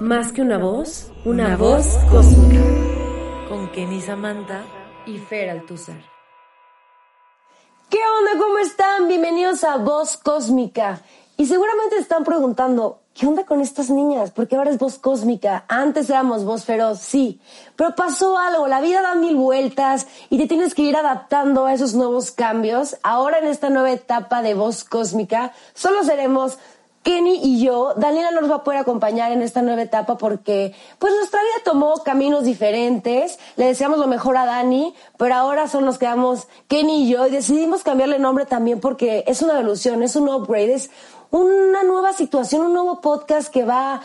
Más que una voz, una voz cósmica. Con Kenny Samantha y Fer Altuzar. ¿Qué onda? ¿Cómo están? Bienvenidos a Voz Cósmica. Y seguramente se están preguntando, ¿qué onda con estas niñas? Porque ahora es voz cósmica. Antes éramos voz feroz, sí. Pero pasó algo, la vida da mil vueltas y te tienes que ir adaptando a esos nuevos cambios. Ahora en esta nueva etapa de voz cósmica, solo seremos Kenny y yo, Daniela no nos va a poder acompañar en esta nueva etapa porque pues nuestra vida tomó caminos diferentes. Le deseamos lo mejor a Dani, pero ahora solo nos quedamos Kenny y yo y decidimos cambiarle nombre también porque es una evolución, es un upgrade, es una nueva situación, un nuevo podcast que va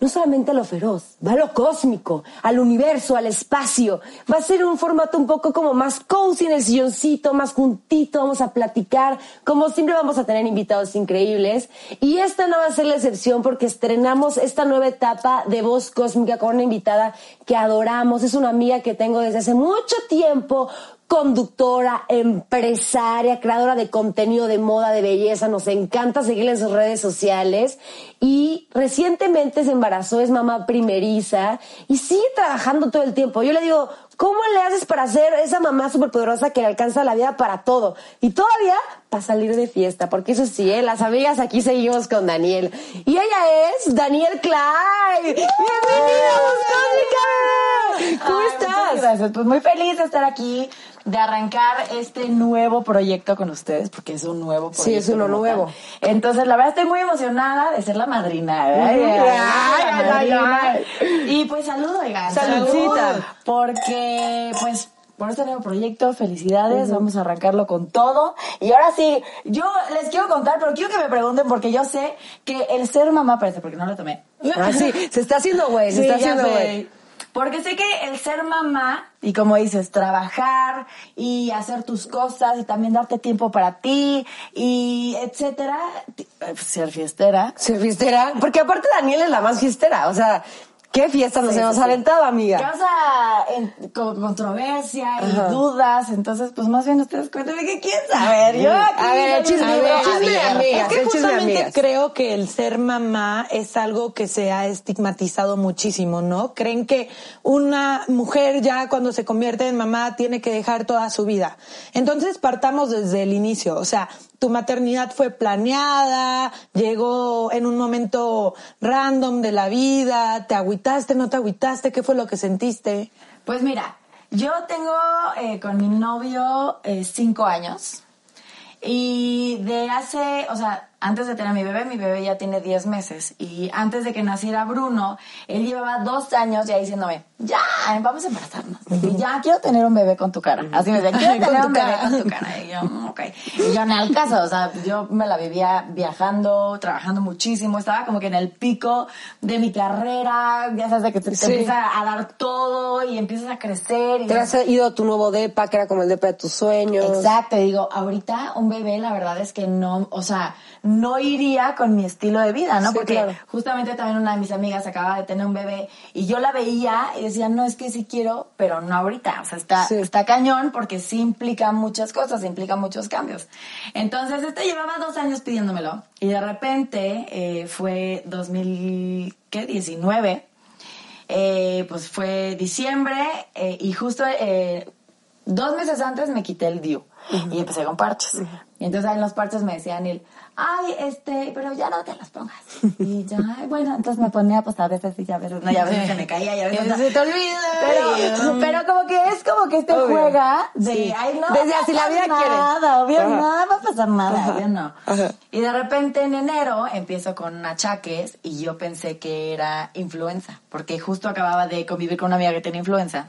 no solamente a lo feroz, va a lo cósmico, al universo, al espacio. Va a ser un formato un poco como más cozy en el silloncito, más juntito, vamos a platicar. Como siempre vamos a tener invitados increíbles. Y esta no va a ser la excepción porque estrenamos esta nueva etapa de voz cósmica con una invitada que adoramos. Es una amiga que tengo desde hace mucho tiempo conductora, empresaria, creadora de contenido de moda, de belleza. Nos encanta seguirla en sus redes sociales. Y recientemente se embarazó, es mamá primeriza y sigue trabajando todo el tiempo. Yo le digo, ¿cómo le haces para ser esa mamá superpoderosa que le alcanza la vida para todo? Y todavía para salir de fiesta, porque eso sí, ¿eh? las amigas aquí seguimos con Daniel. Y ella es Daniel Klein. ¡Bienvenida, Moscónica! ¿Cómo Ay, estás? muchas gracias. Pues muy feliz de estar aquí, de arrancar este nuevo proyecto con ustedes, porque es un nuevo proyecto. Sí, es uno nuevo. tal. Entonces, la verdad, estoy muy emocionada de ser la madrina. Y pues saludo, oigan. Saludcita. Salud, Porque, pues, por este nuevo proyecto, felicidades, vamos a arrancarlo con todo. Y ahora sí, yo les quiero contar, pero quiero que me pregunten, porque yo sé que el ser mamá, parece, porque no lo tomé. Ah, sí, se está haciendo güey, se Sí, está haciendo güey. Porque sé que el ser mamá, y como dices, trabajar y hacer tus cosas y también darte tiempo para ti y etcétera, eh, ser fiestera. Ser fiestera, porque aparte Daniel es la más fiestera, o sea, ¿qué fiesta nos Sí, hemos sí, aventado, amiga? Causa en- con controversia y Ajá. dudas, entonces pues más bien ustedes cuéntenme qué quieren saber. Yo aquí A ver, el chisme, a ver, el chisme de amigas, Es que justamente creo que el ser mamá es algo que se ha estigmatizado muchísimo, ¿no? Creen que una mujer ya cuando se convierte en mamá tiene que dejar toda su vida. Entonces partamos desde el inicio, o sea, tu maternidad fue planeada, llegó en un momento random de la vida, te agüitaste, no te agüitaste, ¿qué fue lo que sentiste? Pues mira, yo tengo eh, con mi novio eh, cinco años y de hace, o sea, antes de tener a mi bebé, mi bebé ya tiene 10 meses y antes de que naciera Bruno, él llevaba dos años ya diciéndome, ya, vamos a embarazarnos. Y ya quiero tener un bebé con tu cara. Así me decía, quiero tener un bebé con tu cara. Y yo, "Mm, ok. Y yo en el caso, o sea, yo me la vivía viajando, trabajando muchísimo, estaba como que en el pico de mi carrera, ya sabes, de que te, te Sí. empieza a dar todo y empiezas a crecer. Y Te has ido a tu nuevo depa, que era como el depa de tus sueños. Exacto, y digo, ahorita un bebé la verdad es que no, o sea, no iría con mi estilo de vida, ¿no? Sí, Porque claro. justamente también una de mis amigas acaba de tener un bebé y yo la veía y decía, no, es que sí quiero, pero no ahorita, o sea, está, Sí. está cañón porque sí implica muchas cosas, implica muchos cambios. Entonces, este llevaba dos años pidiéndomelo y de repente eh, fue 2019, eh, pues fue diciembre eh, y justo dos meses antes me quité el DIU y empecé con parches. Y entonces en los parches me decían él, ay, este, pero ya no te las pongas. Y yo, ay, bueno, entonces me ponía, pues a veces sí, a veces no, y a veces se me caía, y a veces no. Se te olvida. Pero, pero como como que este Obvio. juega de, Sí. ay, no. Desde así la vida quiere. Nada, obvio, no va a pasar nada, obvio no. Ajá. Y de repente en enero empiezo con achaques y yo pensé que era influenza, porque justo acababa de convivir con una amiga que tenía influenza.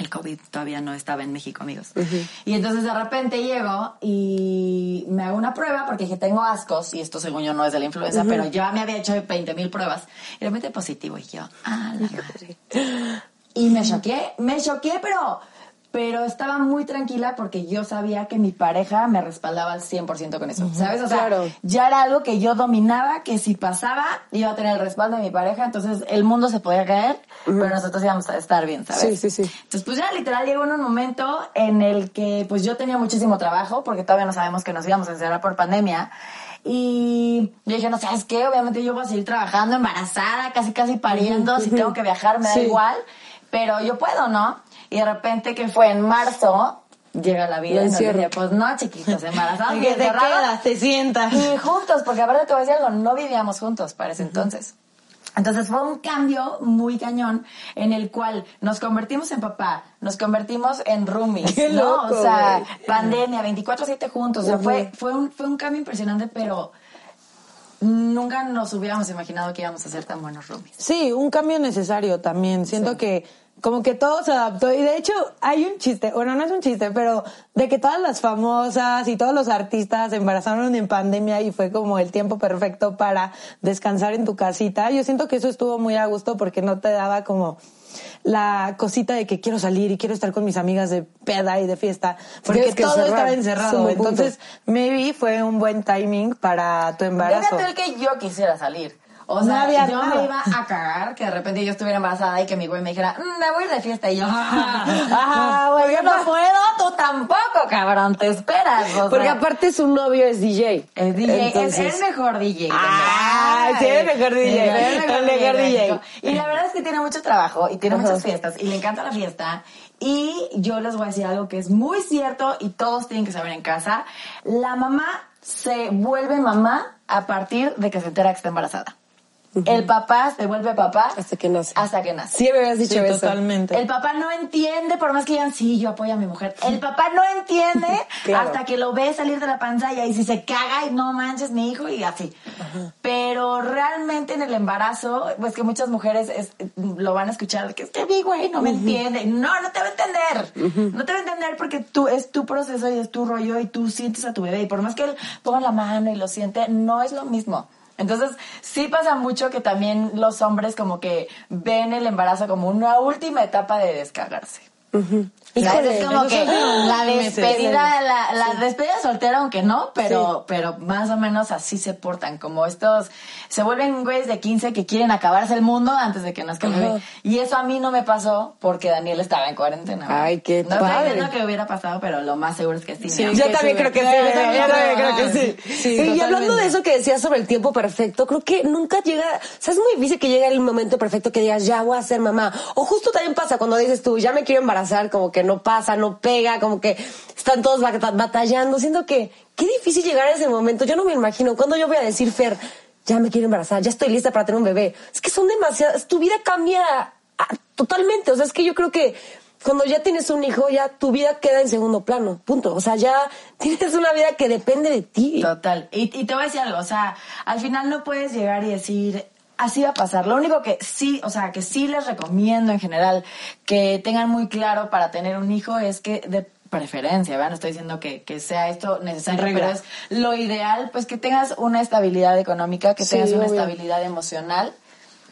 El COVID todavía no estaba en México, amigos. Y entonces de repente llego y me hago una prueba porque dije, tengo frascos, y esto según yo no es de la influenza, pero ya me había hecho 20 mil pruebas, y de repente positivo, y yo, ah, la madre. Y me choqué, me choqué, pero, pero estaba muy tranquila porque yo sabía que mi pareja me respaldaba al 100% con eso, ¿sabes? O sea, Claro. ya era algo que yo dominaba, que si pasaba, iba a tener el respaldo de mi pareja, entonces el mundo se podía caer, pero nosotros íbamos a estar bien, ¿sabes? Sí, sí, sí. Entonces, pues ya literal llegó en un momento en el que pues yo tenía muchísimo trabajo, porque todavía no sabemos que nos íbamos a encerrar por pandemia. Y yo dije, no sabes qué, obviamente yo voy a seguir trabajando embarazada, casi casi pariendo, si tengo que viajar me da Sí. igual, pero yo puedo, ¿no? Y de repente que fue en marzo, llega la vida y nos dice, pues no, chiquitos, embarazados y ¿Qué te quedas? Te sientas. Y juntos, porque aparte te voy a decir algo, no vivíamos juntos para ese entonces. Entonces fue un cambio muy cañón en el cual nos convertimos en papá, nos convertimos en roomies, Qué ¿no? loco, o sea, pandemia, 24/7 juntos, o sea, fue, fue, un, fue un cambio impresionante, pero nunca nos hubiéramos imaginado que íbamos a ser tan buenos roomies. Sí, un cambio necesario también. Siento que como que todo se adaptó. Y de hecho hay un chiste, bueno, no es un chiste, pero de que todas las famosas y todos los artistas se embarazaron en pandemia y fue como el tiempo perfecto para descansar en tu casita. Yo siento que eso estuvo muy a gusto porque no te daba como la cosita de que quiero salir y quiero estar con mis amigas de peda y de fiesta, porque todo estaba encerrado. punto. Entonces, maybe fue un buen timing para tu embarazo. Déjate el que yo quisiera salir. O No sea, había yo nada. me iba a cagar que de repente yo estuviera embarazada y que mi güey me dijera, "Mm, me voy a ir de fiesta. Y yo, ah, güey, yo no puedo, tú tampoco, cabrón, te esperas. o Porque sea. aparte su novio es DJ. Es DJ, Entonces- es el mejor DJ. Ah, sí, el mejor DJ, Es el mejor DJ. Y la verdad es que tiene mucho trabajo y tiene Ajá. muchas fiestas y le encanta la fiesta. Y yo les voy a decir algo que es muy cierto y todos tienen que saber en casa. La mamá se vuelve mamá a partir de que se entera que está embarazada. El papá se vuelve papá Hasta que nace. Hasta que nace. Sí, me habías dicho Sí, eso. totalmente. El papá no entiende, por más que digan, sí, yo apoyo a mi mujer. El papá no entiende Claro. hasta que lo ve salir de la pantalla y si se caga y no manches mi hijo y así. Pero realmente en el embarazo, pues que muchas mujeres es- lo van a escuchar, que es que mi güey no me entiende. No, no te va a entender. No te va a entender porque tú, es tu proceso y es tu rollo y tú sientes a tu bebé. Y por más que él ponga la mano y lo siente, no es lo mismo. Entonces, sí pasa mucho que también los hombres como que ven el embarazo como una última etapa de descargarse. Híjole, es como que la despedida, la, la despedida soltera, aunque no, pero, pero más o menos así se portan, como estos, se vuelven güeyes de 15 que quieren acabarse el mundo antes de que nazca el bebé. Y eso a mí no me pasó porque Daniel estaba en cuarentena. Ay, qué No padre. estoy diciendo que hubiera pasado, pero lo más seguro es que sí. Sí. Yo también creo que sí. Yo también creo, que sí. y hablando de eso que decías sobre el tiempo perfecto, creo que nunca llega, o sea, es muy difícil que llegue el momento perfecto que digas, ya voy a ser mamá. O justo también pasa cuando dices tú, ya me quiero embarazar, como que no pasa, no pega, como que están todos bat- batallando. Siento que qué difícil llegar a ese momento. Yo no me imagino cuando yo voy a decir, Fer, ya me quiero embarazar, ya estoy lista para tener un bebé. Es que son demasiadas, tu vida cambia ah, totalmente. O sea, es que yo creo que cuando ya tienes un hijo, ya tu vida queda en segundo plano, punto. O sea, ya tienes una vida que depende de ti. Total. Y, y te voy a decir algo, o sea, al final no puedes llegar y decir, así va a pasar. Lo único que sí, o sea, que sí les recomiendo en general que tengan muy claro para tener un hijo es que de preferencia, ¿verdad? No estoy diciendo que, que sea esto necesario, Regla. pero es lo ideal, pues que tengas una estabilidad económica, que Sí, tengas una obvio. estabilidad emocional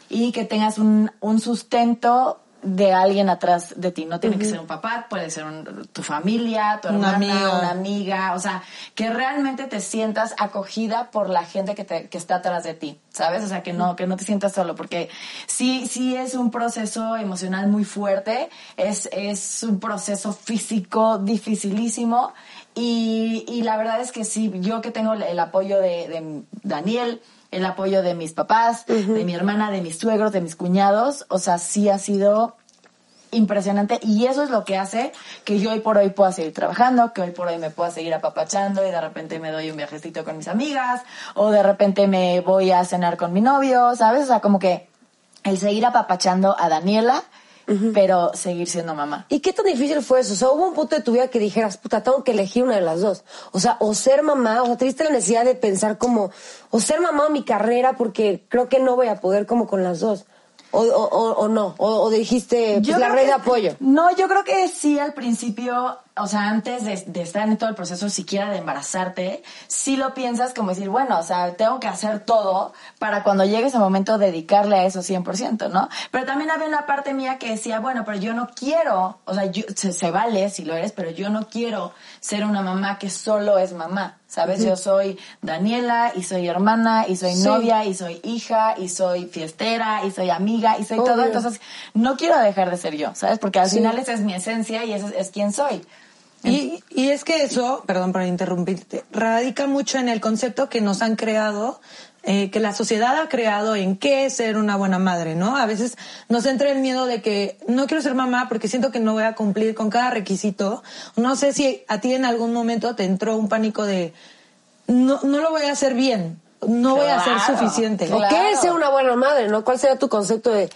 y que tengas un, un sustento de alguien atrás de ti. No tiene que ser un papá, puede ser un- tu familia, tu hermana, amigo. una amiga, o sea, que realmente te sientas acogida por la gente que, te, que está atrás de ti, ¿sabes? O sea, que no, que no te sientas solo, porque sí, sí es un proceso emocional muy fuerte, es, es un proceso físico dificilísimo y, y la verdad es que sí, yo que tengo el apoyo de, de Daniel, el apoyo de mis papás, de mi hermana, de mis suegros, de mis cuñados, o sea, sí ha sido impresionante y eso es lo que hace que yo hoy por hoy pueda seguir trabajando, que hoy por hoy me pueda seguir apapachando y de repente me doy un viajecito con mis amigas o de repente me voy a cenar con mi novio, ¿sabes? O sea, como que el seguir apapachando a Daniela, pero seguir siendo mamá. ¿Y qué tan difícil fue eso? O sea, hubo un punto de tu vida que dijeras, puta, tengo que elegir una de las dos. O sea, o ser mamá, o sea, tuviste la necesidad de pensar como, o ser mamá o mi carrera, porque creo que no voy a poder como con las dos. ¿O, o, o- no? ¿O, o dijiste pues, la red de apoyo? No, yo creo que sí al principio, o sea, antes de, de estar en todo el proceso siquiera de embarazarte, sí lo piensas como decir, bueno, o sea, tengo que hacer todo para cuando llegue ese momento dedicarle a eso 100%, ¿no? Pero también había una parte mía que decía, bueno, pero yo no quiero, o sea, yo, se, se vale si lo eres, pero yo no quiero ser una mamá que solo es mamá. ¿Sabes? Yo soy Daniela y soy hermana y soy Sí. novia y soy hija y soy fiestera y soy amiga y soy todo. Obvio. Entonces, no quiero dejar de ser yo, ¿sabes? Porque al final esa es mi esencia y esa es, es quien soy. Y, y es que eso, perdón por interrumpirte, radica mucho en el concepto que nos han creado, eh, que la sociedad ha creado en qué es ser una buena madre, ¿no? A veces nos entra el miedo de que no quiero ser mamá porque siento que no voy a cumplir con cada requisito. No sé si a ti en algún momento te entró un pánico de no, no lo voy a hacer bien, no voy a ser Claro, suficiente. ¿O claro. qué es ser una buena madre, no? ¿Cuál sería tu concepto de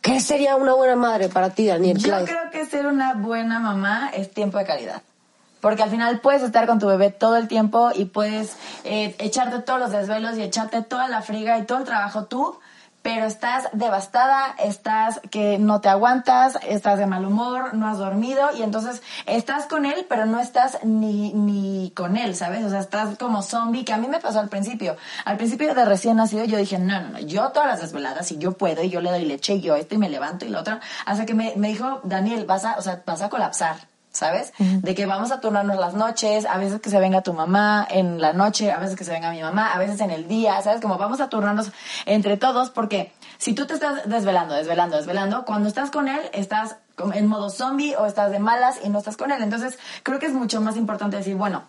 qué sería una buena madre para ti, Daniel? Yo creo que ser una buena mamá es tiempo de calidad. Porque al final puedes estar con tu bebé todo el tiempo y puedes eh, echarte todos los desvelos y echarte toda la friga y todo el trabajo tú, pero estás devastada, estás que no te aguantas, estás de mal humor, no has dormido y entonces estás con él, pero no estás ni, ni con él, ¿sabes? O sea, estás como zombie, que a mí me pasó al principio. Al principio de recién nacido yo dije, no, no, no, yo todas las desveladas y yo puedo y yo le doy leche y yo esto y me levanto y lo otro. Hasta que me, me dijo, Daniel, vas a, o sea, vas a colapsar. ¿Sabes? De que vamos a turnarnos las noches, a veces que se venga tu mamá en la noche, a veces que se venga mi mamá, a veces en el día, ¿sabes? Como vamos a turnarnos entre todos porque si tú te estás desvelando, desvelando, desvelando, cuando estás con él estás en modo zombie o estás de malas y no estás con él. Entonces creo que es mucho más importante decir, bueno,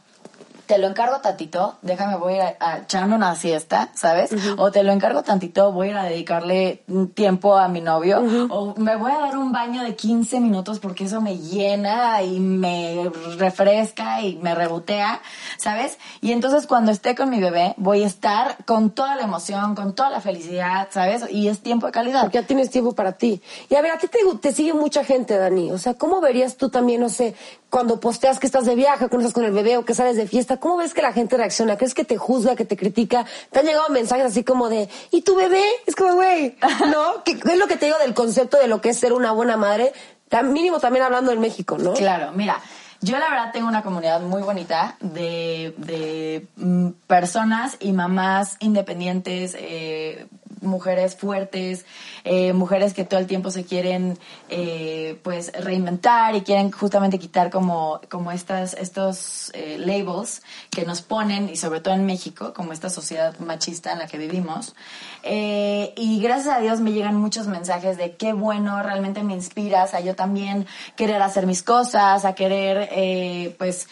te lo encargo tantito, déjame, voy a, a, echarme una siesta, ¿sabes? O te lo encargo tantito, voy a ir a dedicarle tiempo a mi novio, o me voy a dar un baño de 15 minutos porque eso me llena y me refresca y me rebotea, ¿sabes? Y entonces cuando esté con mi bebé, voy a estar con toda la emoción, con toda la felicidad, ¿sabes? Y es tiempo de calidad. Porque ya tienes tiempo para ti. Y a ver, a ti te, te sigue mucha gente, Dani. O sea, ¿cómo verías tú también, no sé, cuando posteas que estás de viaje, que no estás con el bebé o que sales de fiesta? ¿Cómo ves que la gente reacciona? ¿Crees que te juzga, que te critica? ¿Te han llegado mensajes así como de, ¿y tu bebé? Es como, güey, ¿no? ¿Qué qué es lo que te digo del concepto de lo que es ser una buena madre? Tan mínimo también hablando en México, ¿no? Claro, mira, yo la verdad tengo una comunidad muy bonita de, de mm, personas y mamás independientes, eh, mujeres fuertes, eh, mujeres que todo el tiempo se quieren eh, pues reinventar y quieren justamente quitar como, como estas, estos eh, labels que nos ponen, y sobre todo en México, como esta sociedad machista en la que vivimos. Eh, y gracias a Dios me llegan muchos mensajes de qué bueno, realmente me inspiras a yo también querer hacer mis cosas, a querer eh, pues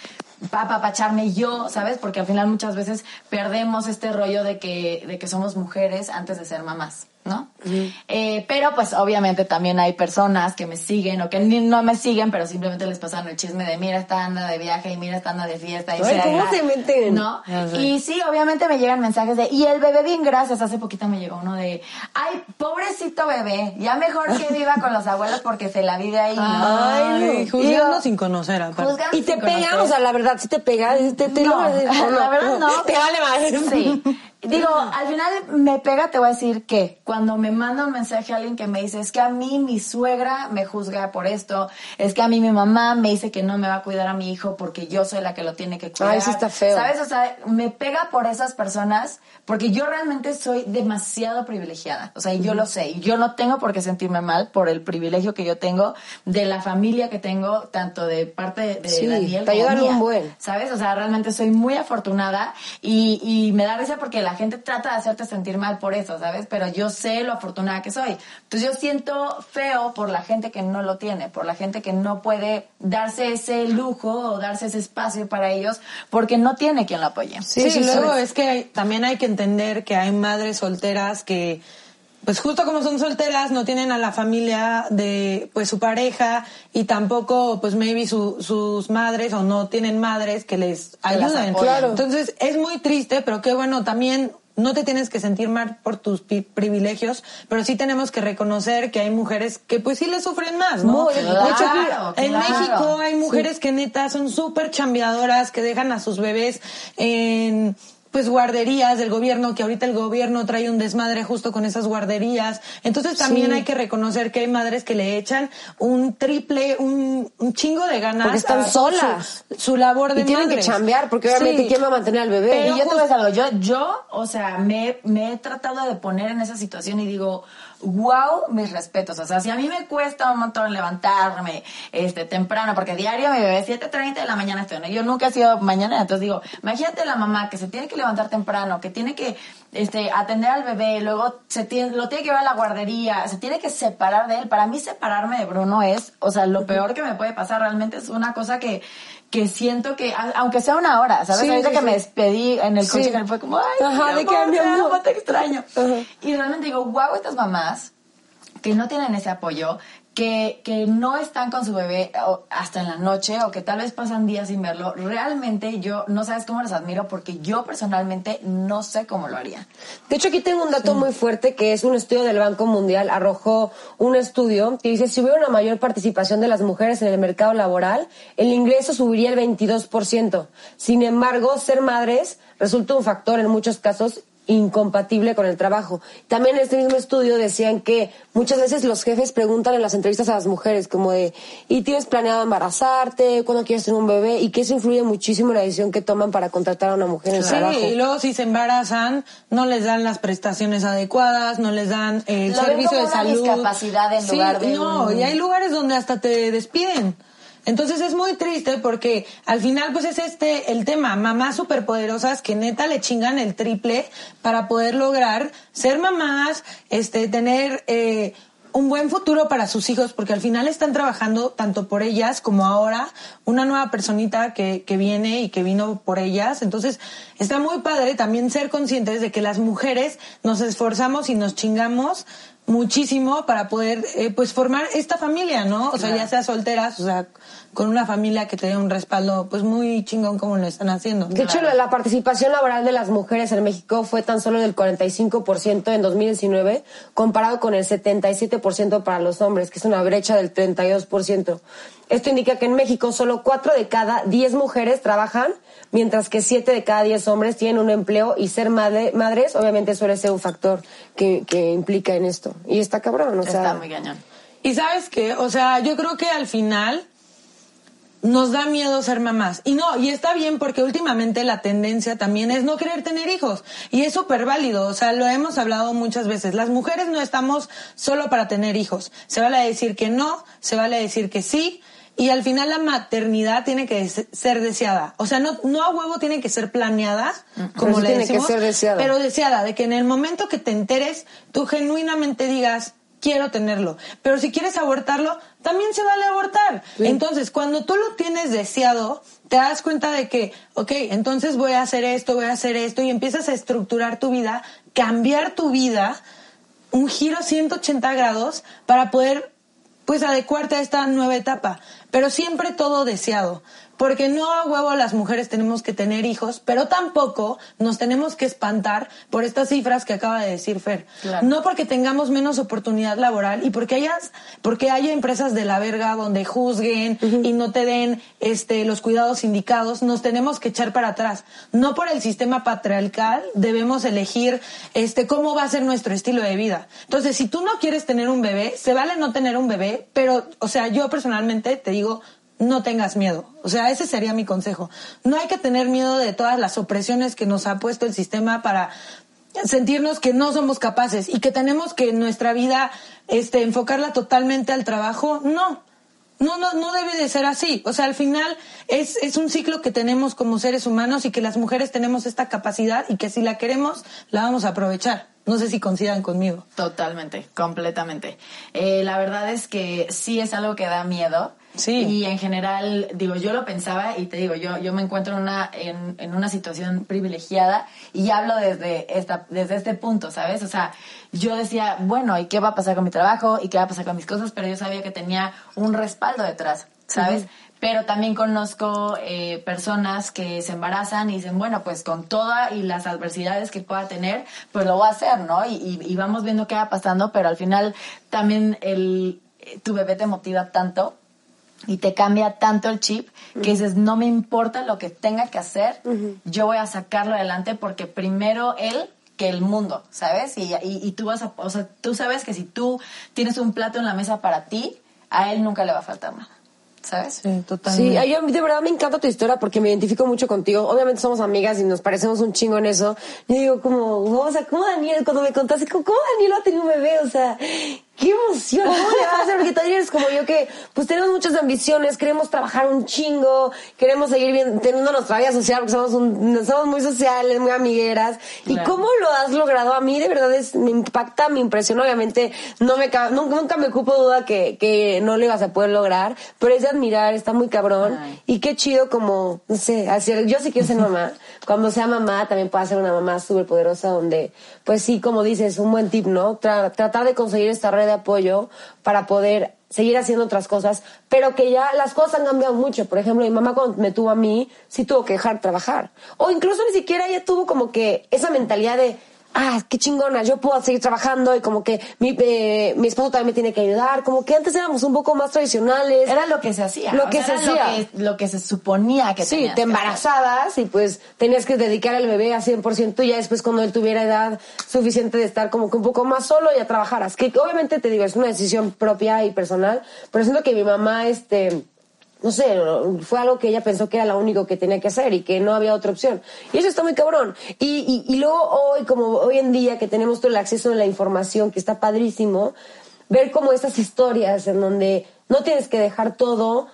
apapacharme yo, ¿sabes? Porque al final muchas veces perdemos este rollo de que, de que somos mujeres antes de ser mamás, ¿no? Eh, pero pues obviamente también hay personas que me siguen o que ni- no me siguen, pero simplemente les pasan el chisme de mira esta anda de viaje y mira esta anda de fiesta. Y Ay, ¿cómo se meten? ¿No? Y sí, obviamente me llegan mensajes de, y el bebé bien gracias, hace poquito me llegó uno de, ay, pobrecito bebé, ya mejor que viva con los abuelos porque se la vive ahí, ¿no? Ay, juzgando digo, sin conocer, juzgando Y te pegan, o sea, la verdad, sí te pega. Te, te No, lo- la verdad no. Te vale madre. Sí. Digo, al final me pega, te voy a decir que cuando me manda un mensaje a alguien que me dice, es que a mí mi suegra me juzga por esto, es que a mí mi mamá me dice que no me va a cuidar a mi hijo porque yo soy la que lo tiene que cuidar. Ay, sí está feo. ¿Sabes? O sea, me pega por esas personas porque yo realmente soy demasiado privilegiada. O sea, y yo lo sé. Y yo no tengo por qué sentirme mal por el privilegio que yo tengo, de la familia que tengo, tanto de parte de, Sí, Daniel te ayudan un buen. ¿Sabes? O sea, realmente soy muy afortunada y, y me da risa porque la gente trata de hacerte sentir mal por eso, ¿sabes? Pero yo sé lo afortunada que soy. Entonces yo siento feo por la gente que no lo tiene, por la gente que no puede darse ese lujo o darse ese espacio para ellos porque no tiene quien lo apoye. Sí, sí, luego sabes. es que hay- también hay que entender que hay madres solteras que, pues justo como son solteras, no tienen a la familia de, pues su pareja y tampoco, pues maybe su- sus madres o no tienen madres que les ayuden. Claro. Entonces es muy triste, pero qué bueno también. No te tienes que sentir mal por tus privilegios, pero sí tenemos que reconocer que hay mujeres que pues sí le sufren más, ¿no? Muy, De claro, hecho, en. México hay mujeres que neta son súper chambeadoras, que dejan a sus bebés en pues guarderías del gobierno, que ahorita el gobierno trae un desmadre justo con esas guarderías. Entonces también Sí. hay que reconocer que hay madres que le echan un triple, un, un chingo de ganas. Porque están su- solas. Su, labor de Y tienen que chambear, porque obviamente, Sí. ¿quién va a mantener al bebé? Y yo te voy a decir algo, yo, yo, o sea, me, me he tratado de poner en esa situación y digo, wow, mis respetos. O sea, si a mí me cuesta un montón levantarme este temprano, porque diario mi bebé 7.30 de la mañana estoy, ¿no? Yo nunca he sido mañana, entonces digo, imagínate la mamá que se tiene que levantar temprano, que tiene que este, atender al bebé, luego se tiene, lo tiene que llevar a la guardería, se tiene que separar de él. Para mí separarme de Bruno es, o sea, lo peor que me puede pasar, realmente es una cosa que que siento que, aunque sea una hora, ¿sabes? Sí, Ahorita sí, que sí. me despedí en el coche, fue como, ay, Ajá, mi de que, amor, mi te amor. amo, te extraño. Ajá. Y realmente digo, wow, estas mamás que no tienen ese apoyo, que, que no están con su bebé hasta en la noche o que tal vez pasan días sin verlo, realmente yo no sabes cómo las admiro porque yo personalmente no sé cómo lo haría. De hecho, aquí tengo un dato muy fuerte que es un estudio del Banco Mundial. Arrojó un estudio que dice si hubiera una mayor participación de las mujeres en el mercado laboral, el ingreso subiría el 22%. Sin embargo, ser madres resulta un factor en muchos casos incompatible con el trabajo. También en este mismo estudio decían que muchas veces los jefes preguntan en las entrevistas a las mujeres como de ¿y tienes planeado embarazarte? ¿Cuándo quieres tener un bebé? Y que eso influye muchísimo en la decisión que toman para contratar a una mujer en el Sí, trabajo. y luego si se embarazan, no les dan las prestaciones adecuadas, no les dan el Lo ven servicio como de una salud. discapacidad en Sí, lugar de No, un- y hay lugares donde hasta te despiden. Entonces es muy triste porque al final pues es este el tema, mamás superpoderosas que neta le chingan el triple para poder lograr ser mamás, este tener eh, un buen futuro para sus hijos, porque al final están trabajando tanto por ellas como ahora una nueva personita que, que viene y que vino por ellas. Entonces, está muy padre también ser conscientes de que las mujeres nos esforzamos y nos chingamos muchísimo para poder eh, pues formar esta familia, ¿no? O sea, ya sea solteras, o sea, con una familia que te dé un respaldo pues muy chingón como lo están haciendo. De hecho, la, la participación laboral de las mujeres en México fue tan solo del 45% en 2019, comparado con el 77% para los hombres, que es una brecha del 32%. Esto indica que en México solo 4 de cada 10 mujeres trabajan, mientras que 7 de cada 10 hombres tienen un empleo y ser madre- madres obviamente suele ser un factor que, que implica en esto. Y está cabrón, o sea... Está muy cañón. Y sabes qué, o sea, yo creo que al final nos da miedo ser mamás. Y no, y está bien porque últimamente la tendencia también es no querer tener hijos. Y es súper válido, o sea, lo hemos hablado muchas veces. Las mujeres no estamos solo para tener hijos. Se vale decir que no, se vale decir que sí. Y al final la maternidad tiene que se- ser deseada. O sea, no, no a huevo tiene que ser planeada, como le tiene que decimos, ser deseada. Pero deseada, de que en el momento que te enteres, tú genuinamente digas, quiero tenerlo. Pero si quieres abortarlo, también se vale abortar. Entonces, cuando tú lo tienes deseado, te das cuenta de que, ok, entonces voy a hacer esto, voy a hacer esto, y empiezas a estructurar tu vida, cambiar tu vida, un giro 180 grados para poder pues adecuarte a esta nueva etapa, pero siempre todo deseado, porque no a huevo las mujeres tenemos que tener hijos, pero tampoco nos tenemos que espantar por estas cifras que acaba de decir Fer. Claro. No porque tengamos menos oportunidad laboral y porque hayas, porque haya empresas de la verga donde juzguen y no te den este los cuidados indicados, nos tenemos que echar para atrás. No por el sistema patriarcal debemos elegir este cómo va a ser nuestro estilo de vida. Entonces, si tú no quieres tener un bebé, se vale no tener un bebé, pero o sea, yo personalmente te digo no tengas miedo. O sea, ese sería mi consejo. No hay que tener miedo de todas las opresiones que nos ha puesto el sistema para sentirnos que no somos capaces y que tenemos que en nuestra vida este enfocarla totalmente al trabajo. No. No, no, no debe de ser así. O sea, al final es, es un ciclo que tenemos como seres humanos y que las mujeres tenemos esta capacidad y que si la queremos, la vamos a aprovechar. No sé si coincidan conmigo. Totalmente, completamente. Eh, la verdad es que sí es algo que da miedo. Sí. Y en general, digo, yo lo pensaba y te digo, yo, yo me encuentro en una, en, en una situación privilegiada y hablo desde, esta, desde este punto, ¿sabes? O sea, yo decía, bueno, ¿y qué va a pasar con mi trabajo? ¿Y qué va a pasar con mis cosas? Pero yo sabía que tenía un respaldo detrás, ¿sabes? Pero también conozco eh, personas que se embarazan y dicen, bueno, pues con todas y las adversidades que pueda tener, pues lo voy a hacer, ¿no? Y, y, y vamos viendo qué va pasando, pero al final también el, eh, tu bebé te motiva tanto y te cambia tanto el chip que dices, no me importa lo que tenga que hacer, yo voy a sacarlo adelante porque primero él que el mundo, ¿sabes? Y, y, y tú vas a, o sea, tú sabes que si tú tienes un plato en la mesa para ti, a él nunca le va a faltar nada. ¿Sabes? Sí, totalmente. Sí, yo de verdad me encanta tu historia porque me identifico mucho contigo. Obviamente somos amigas y nos parecemos un chingo en eso. Yo digo como, o sea, ¿cómo Daniel, cuando me contaste, ¿cómo, cómo Daniel va a tener un bebé? O sea, qué emoción, ¿cómo le va a hacer? Porque también eres como yo que, pues tenemos muchas ambiciones, queremos trabajar un chingo, queremos seguir bien, teniendo nuestra vida social porque somos, un, somos muy sociales, muy amigueras. ¿Y cómo lo has logrado? A mí de verdad es, me impacta, me impresiona. Obviamente no me, ca- nunca, nunca me ocupo duda que, que no lo ibas a poder lograr, pero es de admirar, está muy cabrón. Y qué chido como, no sé, hacer, yo sí quiero ser mamá. Cuando sea mamá también puedo ser una mamá súper poderosa donde, pues sí, como dices, un buen tip, ¿no? Tra- tratar de conseguir esta red de apoyo para poder seguir haciendo otras cosas, pero que ya las cosas han cambiado mucho. Por ejemplo, mi mamá cuando me tuvo a mí, sí tuvo que dejar de trabajar. O incluso ni siquiera ella tuvo como que esa mentalidad de, ah, qué chingona, yo puedo seguir trabajando y como que mi, eh, mi esposo también me tiene que ayudar. Como que antes éramos un poco más tradicionales. Era lo que se hacía. Lo o que sea, se hacía. Lo que, lo que se suponía que Sí, te embarazabas y pues tenías que dedicar al bebé a 100% y ya después cuando él tuviera edad suficiente de estar como que un poco más solo ya trabajaras. Que obviamente te digo, es una decisión propia y personal, pero siento que mi mamá, este, no sé, fue algo que ella pensó que era lo único que tenía que hacer y que no había otra opción. Y eso está muy cabrón. Y, y, y luego hoy, como hoy en día que tenemos todo el acceso a la información, que está padrísimo, ver como estas historias en donde no tienes que dejar todo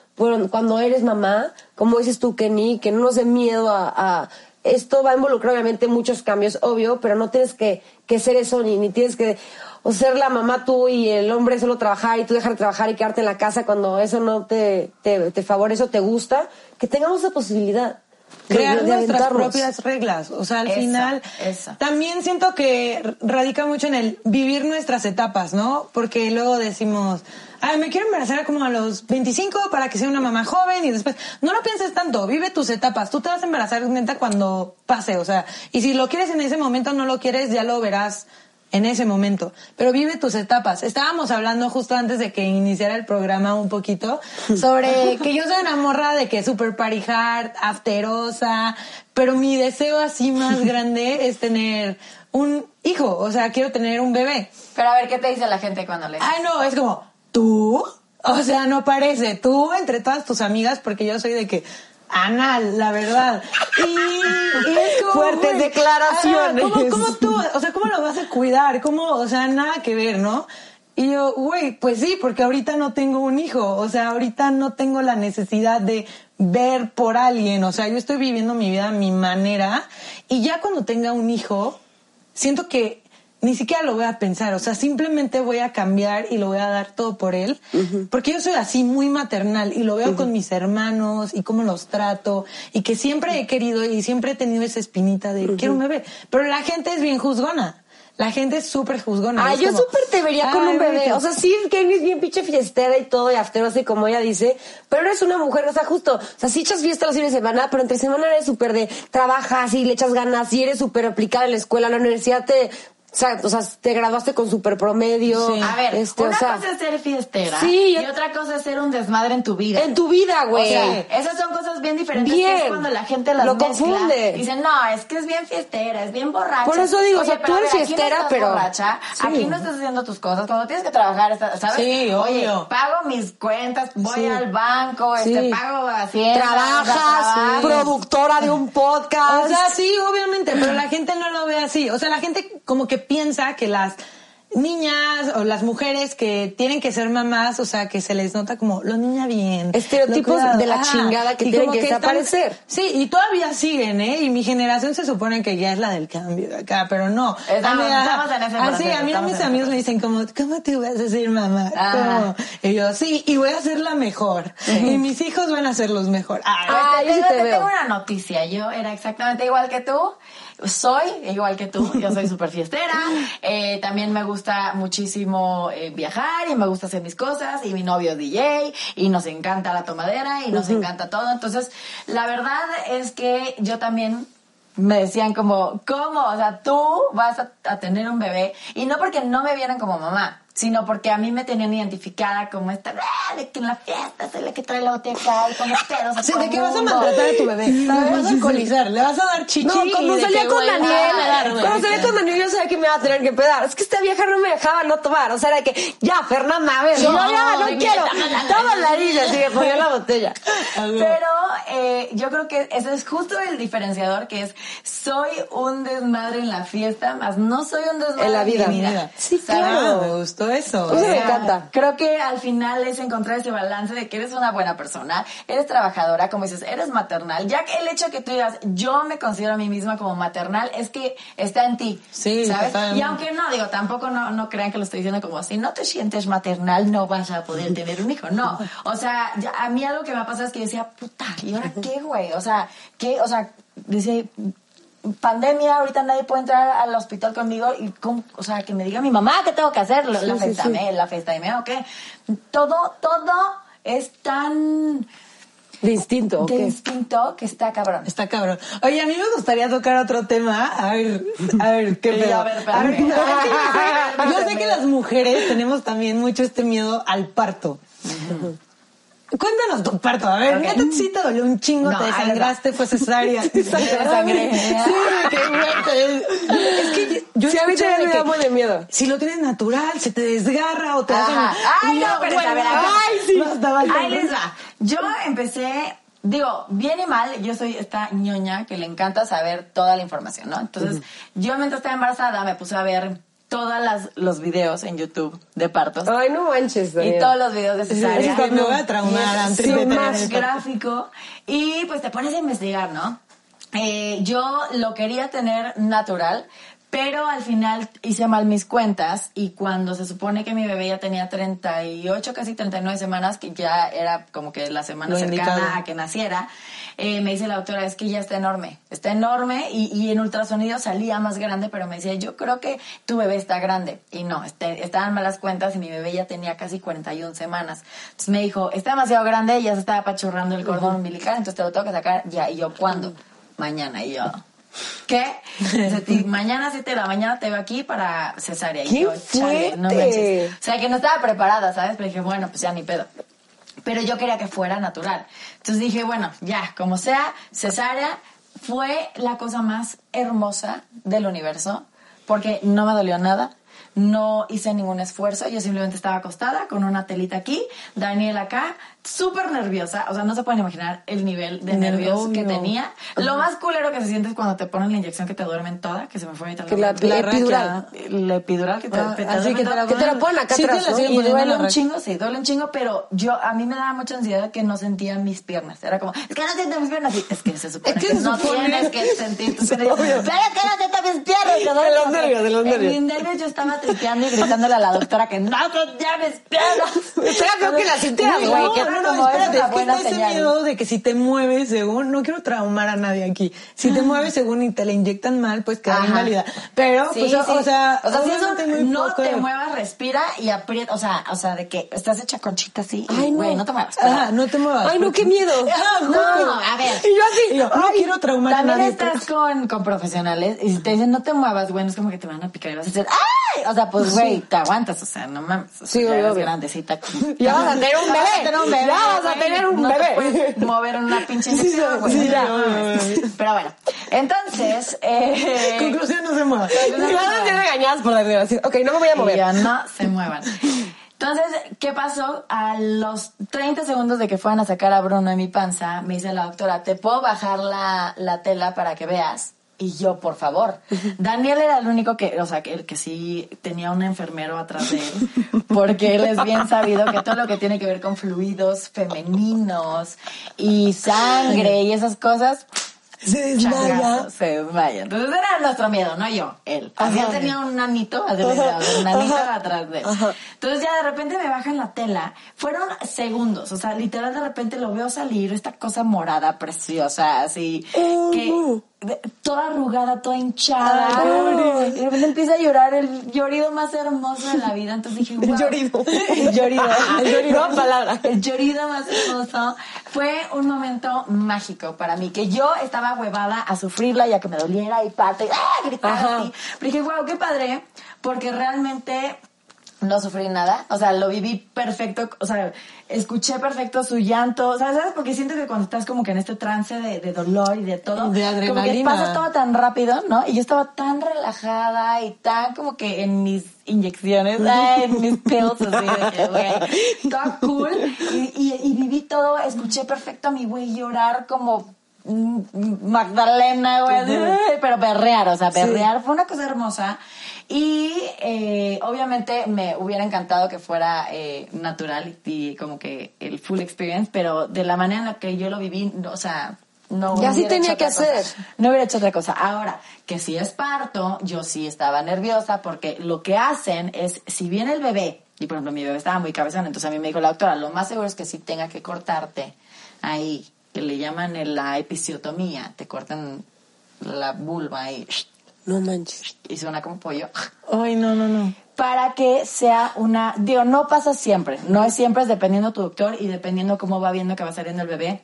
cuando eres mamá, como dices tú, Kenny, que no nos dé miedo a, a- esto va a involucrar obviamente muchos cambios, obvio, pero no tienes que, que ser eso, ni, ni tienes que o ser la mamá tú y el hombre solo trabajar y tú dejar de trabajar y quedarte en la casa cuando eso no te, te, te favorece o te gusta, que tengamos esa posibilidad. de- crear de nuestras aventarnos. propias reglas. O sea, al final eso. también siento que radica mucho en el vivir nuestras etapas, ¿no? Porque luego decimos, ay, me quiero embarazar como a los 25 para que sea una mamá joven y después, no lo pienses tanto, vive tus etapas. Tú te vas a embarazar neta cuando pase, o sea, y si lo quieres en ese momento, no lo quieres, ya lo verás en ese momento. Pero vive tus etapas. Estábamos hablando justo antes de que iniciara el programa un poquito sobre que yo soy una morra de que super party hard, afterosa, pero mi deseo así más grande es tener un hijo, o sea, quiero tener un bebé. Pero a ver, ¿qué te dice la gente cuando le Ay, no, es como, ¿tú? O sea, no parece. Tú entre todas tus amigas, porque yo soy de que, anal, la verdad. Y, y es como, Fuertes declaraciones. ¿cómo, cómo tú, o sea, cómo lo vas a cuidar? ¿Cómo, o sea, nada que ver, ¿no? Y yo, güey, pues sí, porque ahorita no tengo un hijo, o sea, ahorita no tengo la necesidad de ver por alguien, o sea, yo estoy viviendo mi vida a mi manera y ya cuando tenga un hijo, siento que ni siquiera lo voy a pensar, o sea, simplemente voy a cambiar y lo voy a dar todo por él, porque yo soy así muy maternal y lo veo con mis hermanos y cómo los trato y que siempre he querido y siempre he tenido esa espinita de quiero un bebé, pero la gente es bien juzgona. La gente es súper juzgona. Ah, yo súper te vería con "Ay, un bebé. O sea, sí, Kenny es bien pinche fiestera y todo, y afterosa, y como ella dice, pero eres una mujer, o sea, justo, o sea, sí echas fiesta los fines de semana, pero entre semana eres súper de, trabajas y le echas ganas, y eres súper aplicada en la escuela, en la universidad te, o sea, o sea, te graduaste con súper promedio. Sí. A ver, este, una o sea, cosa es ser fiestera Sí, y otra cosa es ser un desmadre en tu vida. en tu vida, O güey. sea, esas son cosas bien diferentes Bien. que es cuando la gente las Lo mezcla. confunde. Dicen, no, es que es bien fiestera, es bien borracha. Por eso digo, o sea, tú eres ver, aquí no fiestera, estás pero- borracha, Sí. aquí no estás haciendo tus cosas. Cuando tienes que trabajar, estás- ¿sabes? Sí, Oye, obvio. pago mis cuentas, voy Sí. al banco, Sí. este, pago hacienda. Trabajas, productora de un podcast. O sea, sí, obviamente, pero la gente no lo ve así. O sea, la gente como que piensa que las niñas o las mujeres que tienen que ser mamás, o sea, que se les nota como lo niña bien. Estereotipos de la Ajá. chingada que Y tienen como que desaparecer. Sí, y todavía siguen, ¿eh? Y mi generación se supone que ya es la del cambio de acá, pero no. Estamos- A mí- estamos en ese Así, proceso, a mí estamos mis amigos me dicen como, ¿cómo te vas a ser mamá? ¿Cómo? Y yo, sí, y voy a ser la mejor. Y mis hijos van a ser los Pues Ah, te, yo te te veo. tengo una noticia. Yo era exactamente igual que tú. Soy igual que tú. Yo soy súper fiestera. Eh, también me gusta muchísimo eh, viajar y me gusta hacer mis cosas. Y mi novio es DJ y nos encanta la tomadera y nos encanta todo. Entonces, la verdad es que yo también me decían como, ¿cómo? O sea, tú vas a, a tener un bebé. Y no porque no me vieran como mamá, sino porque a mí me tenían identificada como esta, "Ah, de que en la fiesta es la que trae la botella acá y con los pedos a Sí, todo ¿de qué vas a mundo". maltratar a tu bebé? Le vas a alcoholizar, le vas a dar chichi. No, de salía que, con Daniel, cuando salía con Daniel yo sabía que me iba a tener que pedar. Es que esta vieja no me dejaba no tomar. O sea, era que, ya, Fernanda, a ver, yo ya no quiero. Toma la niña, así me ponía la botella. Pero eh, yo creo que ese es justo el diferenciador, que es soy un desmadre en la fiesta, más no soy un desmadre En la vida. mi vida. Sí, ¿sabes? claro. Ah, me gustó eso. Eso me encanta. Creo que al final es encontrar ese balance de que eres una buena persona, eres trabajadora, como dices, eres maternal. Ya que el hecho de que tú digas, yo me considero a mí misma como maternal, es que está en ti. Sí, ¿sabes? Y aunque no, digo, tampoco no, no crean que lo estoy diciendo como si no te sientes maternal, no vas a poder tener un hijo. No. O sea, ya- a mí algo que me ha pasado es que yo decía, puta, ¿y ahora qué, güey? O sea, ¿qué? O sea, dice, pandemia, ahorita nadie puede entrar al hospital conmigo y, ¿cómo? o sea, que me diga mi mamá qué tengo que hacer, la, la sí, FaceTime, la FaceTime, ¿o qué? Todo, todo es tan Distinto, ¿ok? distinto que está cabrón. Está cabrón. Oye, a mí me gustaría tocar otro tema. A ver, a ver, qué Sí, pedo. a ver, espérame. yo sé que las mujeres tenemos también mucho este miedo al parto. Cuéntanos tu parto. A ver, Ok. neta, sí te dolió un chingo, No, te desangraste, fue cesárea. Te desangré. Sí, qué fuerte. Es que yo Sí, a mí también me da muy de miedo. Si lo tienes natural, se te desgarra o te Ajá. hacen... Ay, no, pero a ver, a ver. Ay, sí. Basta. Ahí les va. Yo empecé, digo, bien y mal, yo soy esta ñoña que le encanta saber toda la información, ¿no? Entonces, yo mientras estaba embarazada me puse a ver todos los videos en YouTube de partos. Ay, no manches, Y Daniel. todos los videos de cesárea. eso me voy a traumar Y es antes de sí, tener más gráfico. Y pues te pones a investigar, ¿no? Eh, yo lo quería tener natural, pero al final hice mal mis cuentas y cuando se supone que mi bebé ya tenía 38, casi 39 semanas, que ya era como que la semana Lo cercana indicado. a que naciera, eh, me dice la doctora, es que ya está enorme, está enorme y, y en ultrasonido salía más grande, pero me decía, yo creo que tu bebé está grande. Y no, este, estaban malas cuentas y mi bebé ya tenía casi 41 semanas. Entonces me dijo, está demasiado grande y ya se estaba apachurrando el cordón umbilical, entonces te lo tengo que sacar ya. Y yo, ¿cuándo? Mañana. Y yo, ¿qué? "Ti- mañana a 7 de la mañana te veo aquí para cesárea. Y ¡Qué yo, chale, no manches. O sea, que no estaba preparada, ¿sabes? Pero dije, bueno, pues ya ni pedo. Pero yo quería que fuera natural. Entonces dije, bueno, ya, como sea, cesárea fue la cosa más hermosa del universo porque no me dolió nada. No hice ningún esfuerzo, yo simplemente estaba acostada con una telita aquí, Daniel acá, súper nerviosa, o sea, no se pueden imaginar el nivel de nervios que tenía. Lo más culero que se siente es cuando te ponen la inyección que te duermen toda, que se me fue ahorita la, la La epidural. La epidural que te, Ah, que te así que te la Que te la ponen acá Sí, te atrás, Y duele en un chingo, sí, duele un chingo, pero yo, a mí me daba mucha ansiedad que no sentía mis piernas. Era como, es que no siento mis piernas. Es que se supone Es que que, se no supone- tienes que sentir tus piernas. Pero es que no siento mis piernas. que duele. De los nervios, de los En nervios. mis nervios yo estaba tripeando y gritándole a la doctora que no ya mis piernas. Espera, creo que la Sí, güey. No, no, no, espérate, es que está ese miedo de que si te mueves según, no quiero traumar a nadie aquí, si te mueves según y te la inyectan mal, pues queda inválida. Pero, Sí, pues, sí. o sea, o sea, si eso no poco te muevas, respira y aprieta, o sea, o sea, de que estás hecha conchita así, Ay, no. güey, no te muevas. Ajá, no te muevas. Ay, no, qué miedo. Ah, No, a ver. Y yo así, Y yo, no quiero traumar a También nadie. estás con, con profesionales y si te dicen no te muevas, güey, no es como que te van a picar y vas a decir ¡ay! O sea, pues, güey, te aguantas, o sea, no mames. O sea, Sí, ya obvio, eres obvio. grandecita. como- Ya vas a tener un bebé. Bebé. Ya vas a tener un No te bebé. puedes mover en una pinche Sí, inyección, güey. sí, ya. No. Pero bueno, entonces, eh... Conclusión, no se mueva. Me van a sentir regañadas por Daniel. Así, ok, no me voy a mover. ya no se muevan. Entonces, ¿qué pasó? A los 30 segundos de que fueran a sacar a Bruno de mi panza, me dice la doctora, ¿te puedo bajar la, la tela para que veas? Y yo, por favor. Daniel era el único que, o sea, que el que sí tenía un enfermero atrás de él, porque él es bien sabido que todo lo que tiene que ver con fluidos femeninos y sangre y esas cosas, Se desmaya. se desmaya. Entonces era nuestro miedo, no yo, él. Así él tenía un nanito, así un nanito atrás de él. Entonces ya de repente me bajan la tela. Fueron segundos, o sea, literal de repente lo veo salir, esta cosa morada preciosa, así, que de- toda arrugada, toda hinchada. y de repente empieza a llorar el llorido más hermoso de la vida. Entonces dije, wow. llorido. El llorido. El llorido. Nueva palabra. El llorido más hermoso. Fue un momento mágico para mí, que yo estaba huevada a sufrirla y a que me doliera y parte, ¡ah! gritar así. Pero dije, wow, qué padre, porque realmente no sufrí nada, o sea, lo viví perfecto, o sea, escuché perfecto su llanto, ¿sabes? ¿Sabes? Porque siento que cuando estás como que en este trance de, de dolor y de todo, De como que adrenalina. pasa todo tan rápido, ¿no? Y yo estaba tan relajada y tan como que en mis inyecciones, ay, en mis pills, así de que, güey, toda cool, y, y, y viví todo, escuché perfecto a mi güey llorar como Magdalena, güey, pero berrear, o sea, berrear, fue una cosa hermosa. Y eh, obviamente me hubiera encantado que fuera eh, natural y, como que el full experience, pero de la manera en la que yo lo viví, no, o sea, no Y así hubiera tenía que cosa. hacer. No hubiera hecho otra cosa. Ahora, que si es parto, yo sí estaba nerviosa porque lo que hacen es, si viene el bebé, y por ejemplo mi bebé estaba muy cabezón, entonces a mí me dijo la doctora, lo más seguro es que sí tenga que cortarte ahí, que le llaman la episiotomía, te cortan la vulva ahí, No manches. y suena como pollo. Ay, no, no, no. Para que sea una, digo, no pasa siempre, no es siempre, es dependiendo tu doctor y dependiendo cómo va viendo que va saliendo el bebé,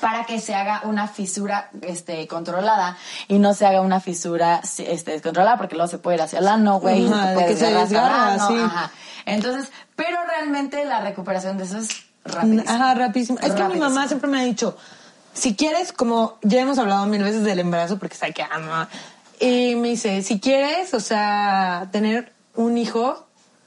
para que se haga una fisura este, controlada y no se haga una fisura este, descontrolada, porque luego se puede ir hacia el ano, güey, que se desgarra, ano, sí. ajá. Entonces, pero realmente la recuperación de eso es rapidísima. Ajá, rapidísimo. Es que mi mamá siempre me ha dicho, si quieres, como ya hemos hablado mil veces del embarazo, porque sabe que ama, y me dice, si quieres, o sea, tener un hijo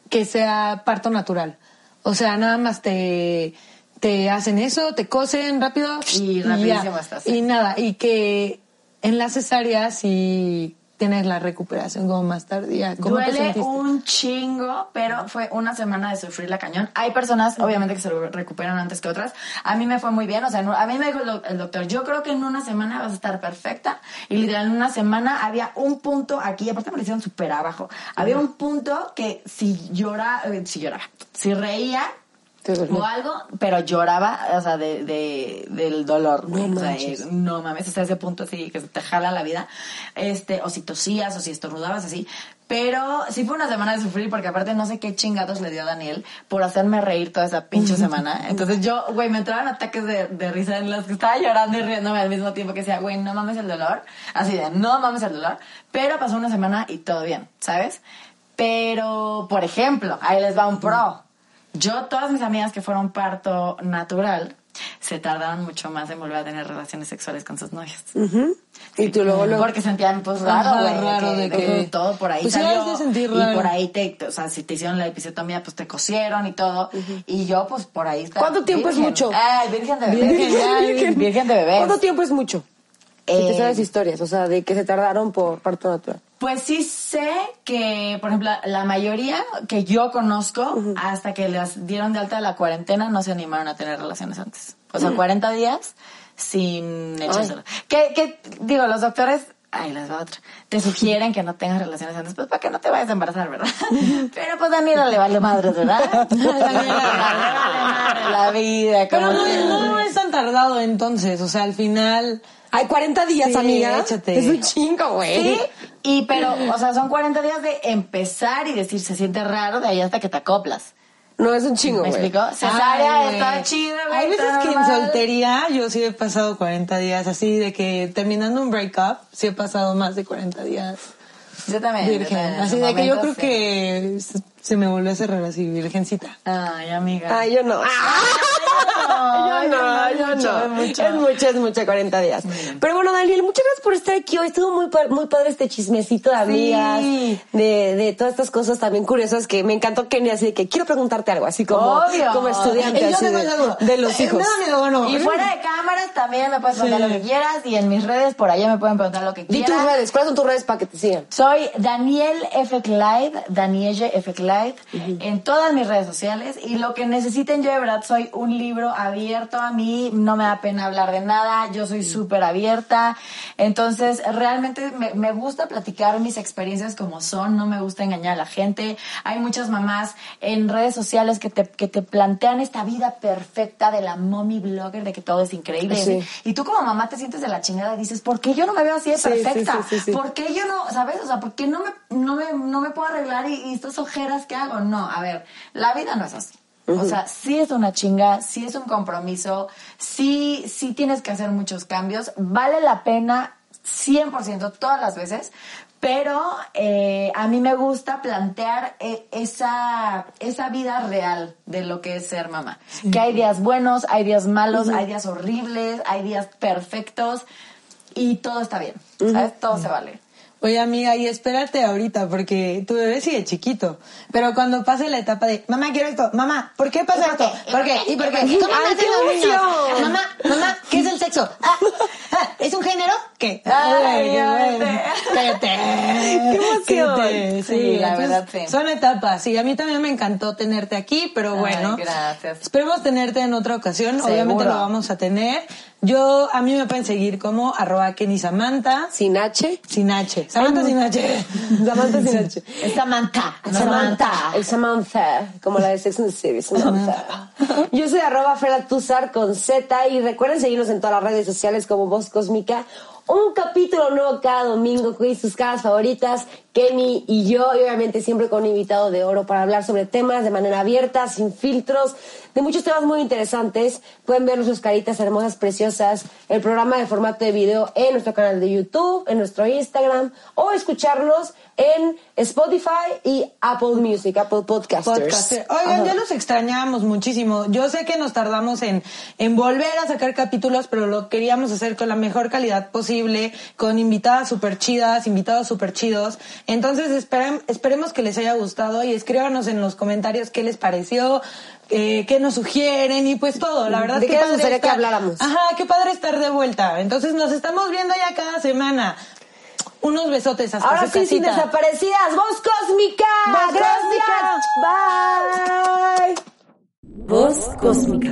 que sea parto natural. O sea, nada más te, te hacen eso, te cosen rápido Y ya. rapidísimo estás, sí. Y nada, y que en la cesárea sí tienes la recuperación como más tardía. ¿Cómo te Duele un chingo, pero fue una semana de sufrir la cañón. Hay personas, obviamente, que se recuperan antes que otras. A mí me fue muy bien, o sea, a mí me dijo el, doc- el doctor, yo creo que en una semana vas a estar perfecta. Y literal, en una semana había un punto aquí, aparte me lo hicieron súper abajo. Había un punto que si llora, eh, si lloraba, si reía. O algo, pero lloraba, o sea, de, de, del dolor, güey. No o sea, eh, no mames, hasta ese punto así que se te jala la vida. Este, o si tosías, o si estornudabas así. Pero sí fue una semana de sufrir, porque aparte no sé qué chingados le dio a Daniel por hacerme reír toda esa pinche semana. Entonces yo, güey, me entraban ataques de, de risa en los que estaba llorando y riéndome al mismo tiempo que decía, güey, no mames el dolor. Así de, no mames el dolor. Pero pasó una semana y todo bien, ¿sabes? Pero, por ejemplo, ahí les va un pro. Yo, todas mis amigas que fueron parto natural, se tardaron mucho más en volver a tener relaciones sexuales con sus novios. Y tú luego, luego. Porque sentían, pues, raro, Ajá, raro de que- todo por ahí Pues salió. y por ahí te, o sea, si te hicieron la episiotomía, pues te cosieron y todo. Y yo, pues, por ahí estaba. ¿Cuánto tiempo es mucho? Ay, virgen de bebé. Virgen, Virgen, virgen de bebé. ¿Cuánto tiempo es mucho? Si te Eh, sabes historias, o sea, de que se tardaron por parto natural. Pues sí sé que, por ejemplo, la mayoría que yo conozco, hasta que les dieron de alta de la cuarentena, no se animaron a tener relaciones antes. O sea, 40 días sin echárselo. Que, que, digo, los doctores, ay, les va otra, te sugieren que no tengas relaciones antes, pues para que no te vayas a embarazar, ¿verdad? Pero pues Daniela le vale madre, ¿verdad? Daniela le vale madre la vida. Pero no es tan tardado entonces, o sea, al final... Hay 40 días, Sí, amiga. échate. Es un chingo, güey. Sí, y pero, o sea, son 40 días de empezar y decir, se siente raro, de ahí hasta que te acoplas. No, es un chingo, ¿Me güey. explico? Cesárea Ay, está chida, güey. Hay veces que en soltería yo sí he pasado 40 días así, de que terminando un breakup, sí he pasado más de 40 días Yo también. yo virgen. también, en Así de que yo creo que se- me volvió a cerrar así, virgencita. sí. Ay, amiga. Ay, yo no. Yo no, yo mucho, no. es mucho. Es mucho, es mucho, 40 días. Pero bueno, Daniel, muchas gracias por estar aquí hoy. Estuvo muy, muy padre este chismecito de amigas, de, de todas estas cosas también curiosas que me encantó Kenny, así que quiero preguntarte algo, así como, Obvio. como estudiante, Y así de, los Eh, hijos. Bueno. Y fuera de cámaras también me puedes preguntar Sí. lo que quieras y en mis redes por allá me pueden preguntar lo que Di quieran. tus redes, ¿cuáles son tus redes para que te sigan? Soy Daniel F. Clyde, Danielle F. Clyde, en todas mis redes sociales. Y lo que necesiten, yo de verdad soy un libro abierto a mí. No me da pena hablar de nada. Yo soy súper abierta. Entonces, realmente me, me gusta platicar mis experiencias como son. No me gusta engañar a la gente. Hay muchas mamás en redes sociales que te, que te plantean esta vida perfecta de la mommy blogger, de que todo es increíble. Sí. Y tú como mamá te sientes de la chingada y dices, ¿por qué yo no me veo así de perfecta? sí, sí, sí. ¿Por qué yo no, sabes? O sea, ¿por qué no me, no me, no me puedo arreglar y, y estas ojeras que hago? No, a ver, la vida no es así. O sea, sí es una chinga, sí es un compromiso, sí, sí tienes que hacer muchos cambios. Vale la pena 100% todas las veces, pero eh, a mí me gusta plantear eh, esa, esa vida real de lo que es ser mamá. Que hay días buenos, hay días malos, hay días horribles, hay días perfectos y todo está bien, ¿sabes? Todo se vale. Oye, amiga, y espérate ahorita, porque tu bebé sigue chiquito. Pero cuando pase la etapa de, mamá, quiero esto, mamá, ¿por qué pasa esto? ¿Por qué? ¿Y por qué? ¿Cómo Ay, qué los niños? emoción. Mamá, mamá, ¿qué es el sexo? Ah, ah, ¿Es un género? ¿Qué? Ay, Cállate. ¡Qué emoción! Cállate. Sí, la verdad, sí. Son etapas. Sí, a mí también me encantó tenerte aquí, pero Ay, bueno. gracias. Esperemos tenerte en otra ocasión. Seguro. Obviamente lo vamos a tener. Yo, a mí me pueden seguir como arroba Kenny Samantha. Sin H. Sin H. Samantha sin H. Samantha sin H. Samantha. Samantha. El Samantha, como la de Sex and the City, Samantha. Yo soy arroba Feratuzar con Z y recuerden seguirnos en todas las redes sociales como Voz Cósmica. Un capítulo nuevo cada domingo con sus caras favoritas, Kenny y yo, y obviamente siempre con un invitado de oro para hablar sobre temas de manera abierta, sin filtros, de muchos temas muy interesantes. Pueden ver nuestras caritas hermosas, preciosas, el programa de formato de video en nuestro canal de YouTube, en nuestro Instagram, o escucharnos en Spotify y Apple Music, Apple Podcasters. Podcaster. Oigan, Ajá. ya los extrañábamos muchísimo. Yo sé que nos tardamos en, en volver a sacar capítulos, pero lo queríamos hacer con la mejor calidad posible, con invitadas súper chidas, invitados súper chidos. Entonces esperen- esperemos que les haya gustado y escríbanos en los comentarios qué les pareció, eh, qué nos sugieren y pues todo. La verdad ¿De que qué padre gustaría estar- que habláramos? Ajá, qué padre estar de vuelta. Entonces nos estamos viendo ya cada semana. Unos besotes hasta Ahora su sí, sin casita. desaparecidas, Voz Cósmica. Voz Gracias. Bye. Voz cósmica.